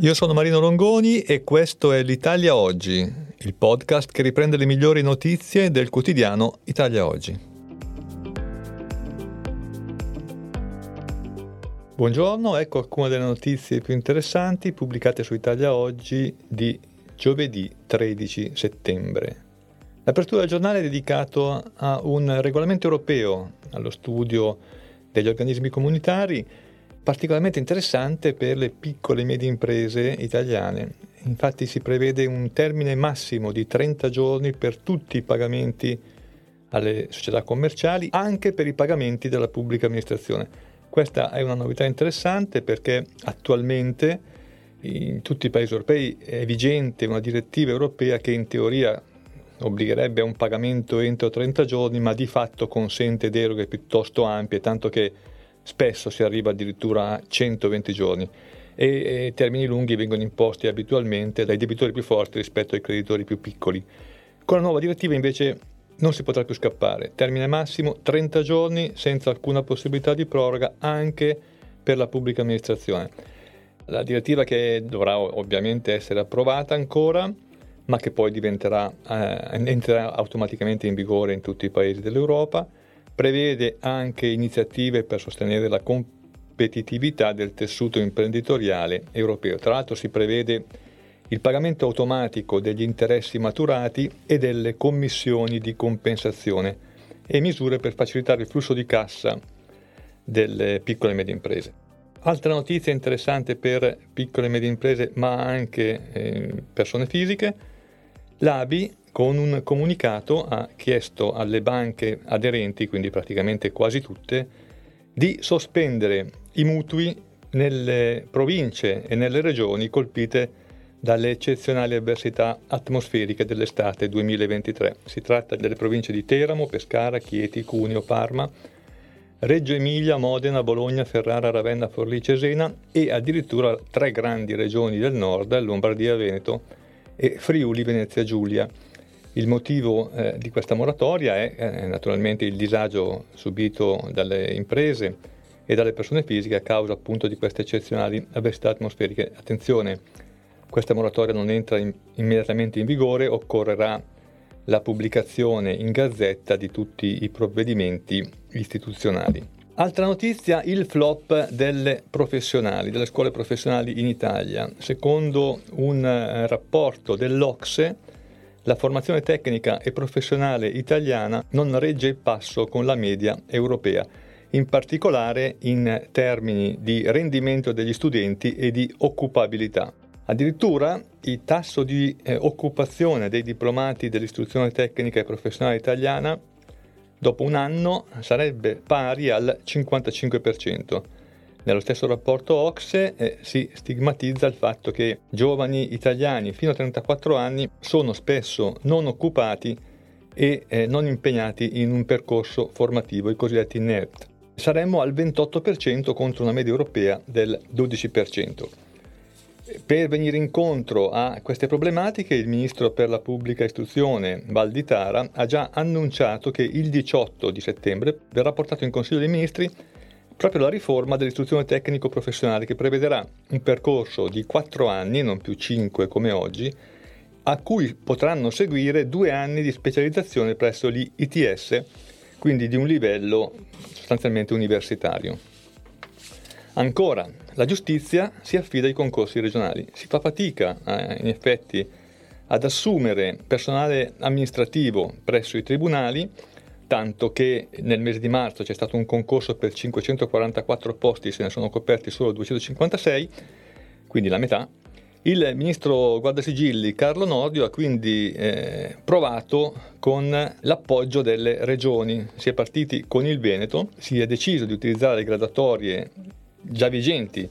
Io sono Marino Longoni e questo è l'Italia Oggi, il podcast che riprende le migliori notizie del quotidiano Italia Oggi. Buongiorno, ecco alcune delle notizie più interessanti pubblicate su Italia Oggi di giovedì 13 settembre. L'apertura del giornale è dedicato a un regolamento europeo allo studio degli organismi comunitari particolarmente interessante per le piccole e medie imprese italiane. Infatti si prevede un termine massimo di 30 giorni per tutti i pagamenti alle società commerciali, anche per i pagamenti della pubblica amministrazione. Questa è una novità interessante perché attualmente in tutti i paesi europei è vigente una direttiva europea che in teoria obbligherebbe a un pagamento entro 30 giorni, ma di fatto consente deroghe piuttosto ampie, tanto che spesso si arriva addirittura a 120 giorni e, termini lunghi vengono imposti abitualmente dai debitori più forti rispetto ai creditori più piccoli. Con la nuova direttiva invece non si potrà più scappare, termine massimo 30 giorni senza alcuna possibilità di proroga anche per la pubblica amministrazione. La direttiva che dovrà ovviamente essere approvata ancora, ma che poi diventerà, eh, entrerà automaticamente in vigore in tutti i paesi dell'Europa, prevede anche iniziative per sostenere la competitività del tessuto imprenditoriale europeo. Tra l'altro si prevede il pagamento automatico degli interessi maturati e delle commissioni di compensazione e misure per facilitare il flusso di cassa delle piccole e medie imprese. Altra notizia interessante per piccole e medie imprese, ma anche eh, persone fisiche, l'ABI con un comunicato ha chiesto alle banche aderenti, quindi praticamente quasi tutte, di sospendere i mutui nelle province e nelle regioni colpite dalle eccezionali avversità atmosferiche dell'estate 2023. Si tratta delle province di Teramo, Pescara, Chieti, Cuneo, Parma, Reggio Emilia, Modena, Bologna, Ferrara, Ravenna, Forlì, Cesena e addirittura tre grandi regioni del nord, Lombardia, Veneto e Friuli, Venezia, Giulia. Il motivo eh, di questa moratoria è eh, naturalmente il disagio subito dalle imprese e dalle persone fisiche a causa appunto di queste eccezionali avversità atmosferiche. Attenzione, questa moratoria non entra in, immediatamente in vigore, occorrerà la pubblicazione in gazzetta di tutti i provvedimenti istituzionali. Altra notizia, il flop delle professionali, delle scuole professionali in Italia. Secondo un eh, rapporto dell'Ocse, la formazione tecnica e professionale italiana non regge il passo con la media europea, in particolare in termini di rendimento degli studenti e di occupabilità. Addirittura il tasso di eh, occupazione dei diplomati dell'istruzione tecnica e professionale italiana dopo un anno sarebbe pari al 55%. Nello stesso rapporto Ocse eh, si stigmatizza il fatto che giovani italiani fino a 34 anni sono spesso non occupati e eh, non impegnati in un percorso formativo, i cosiddetti NERT. Saremmo al 28% contro una media europea del 12%. Per venire incontro a queste problematiche, il Ministro per la Pubblica Istruzione Valditara ha già annunciato che il 18 di settembre verrà portato in Consiglio dei Ministri proprio la riforma dell'istruzione tecnico-professionale che prevederà un percorso di 4 anni, non più 5 come oggi, a cui potranno seguire due anni di specializzazione presso gli ITS, quindi di un livello sostanzialmente universitario. Ancora, la giustizia si affida ai concorsi regionali. Si fa fatica, eh, in effetti, ad assumere personale amministrativo presso i tribunali tanto che nel mese di marzo c'è stato un concorso per 544 posti, se ne sono coperti solo 256, quindi la metà. Il ministro Guardasigilli Carlo Nordio ha quindi eh, provato con l'appoggio delle regioni. Si è partiti con il Veneto, si è deciso di utilizzare le gradatorie già vigenti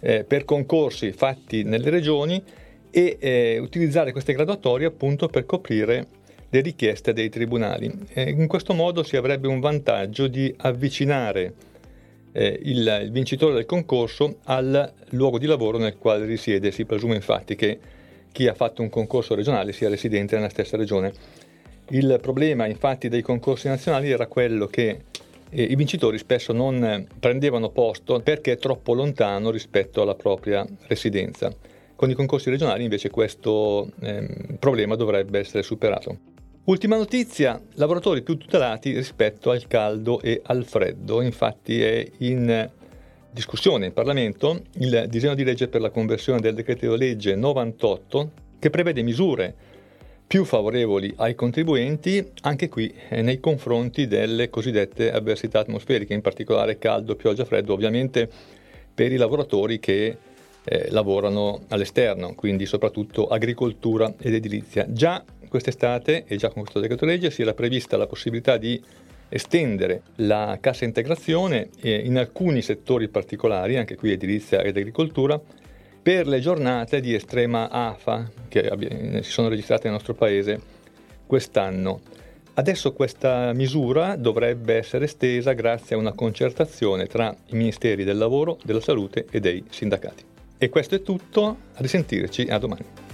eh, per concorsi fatti nelle regioni e eh, utilizzare queste gradatorie appunto per coprire le richieste dei tribunali. E in questo modo si avrebbe un vantaggio di avvicinare eh, il, il, vincitore del concorso al luogo di lavoro nel quale risiede. Si presume infatti che chi ha fatto un concorso regionale sia residente nella stessa regione. Il problema infatti dei concorsi nazionali era quello che eh, i vincitori spesso non prendevano posto perché è troppo lontano rispetto alla propria residenza. Con i concorsi regionali invece questo eh, problema dovrebbe essere superato. Ultima notizia, lavoratori più tutelati rispetto al caldo e al freddo. Infatti è in discussione in Parlamento il disegno di legge per la conversione del decreto legge 98 che prevede misure più favorevoli ai contribuenti, anche qui eh, nei confronti delle cosiddette avversità atmosferiche, in particolare caldo, pioggia, freddo, ovviamente per i lavoratori che eh, lavorano all'esterno, quindi soprattutto agricoltura ed edilizia. Già quest'estate e già con questo decreto legge si era prevista la possibilità di estendere la cassa integrazione eh, in alcuni settori particolari, anche qui edilizia ed agricoltura, per le giornate di estrema AFA che si sono registrate nel nostro paese quest'anno. Adesso questa misura dovrebbe essere estesa grazie a una concertazione tra i Ministeri del Lavoro, della Salute e dei sindacati. E questo è tutto, a risentirci a domani.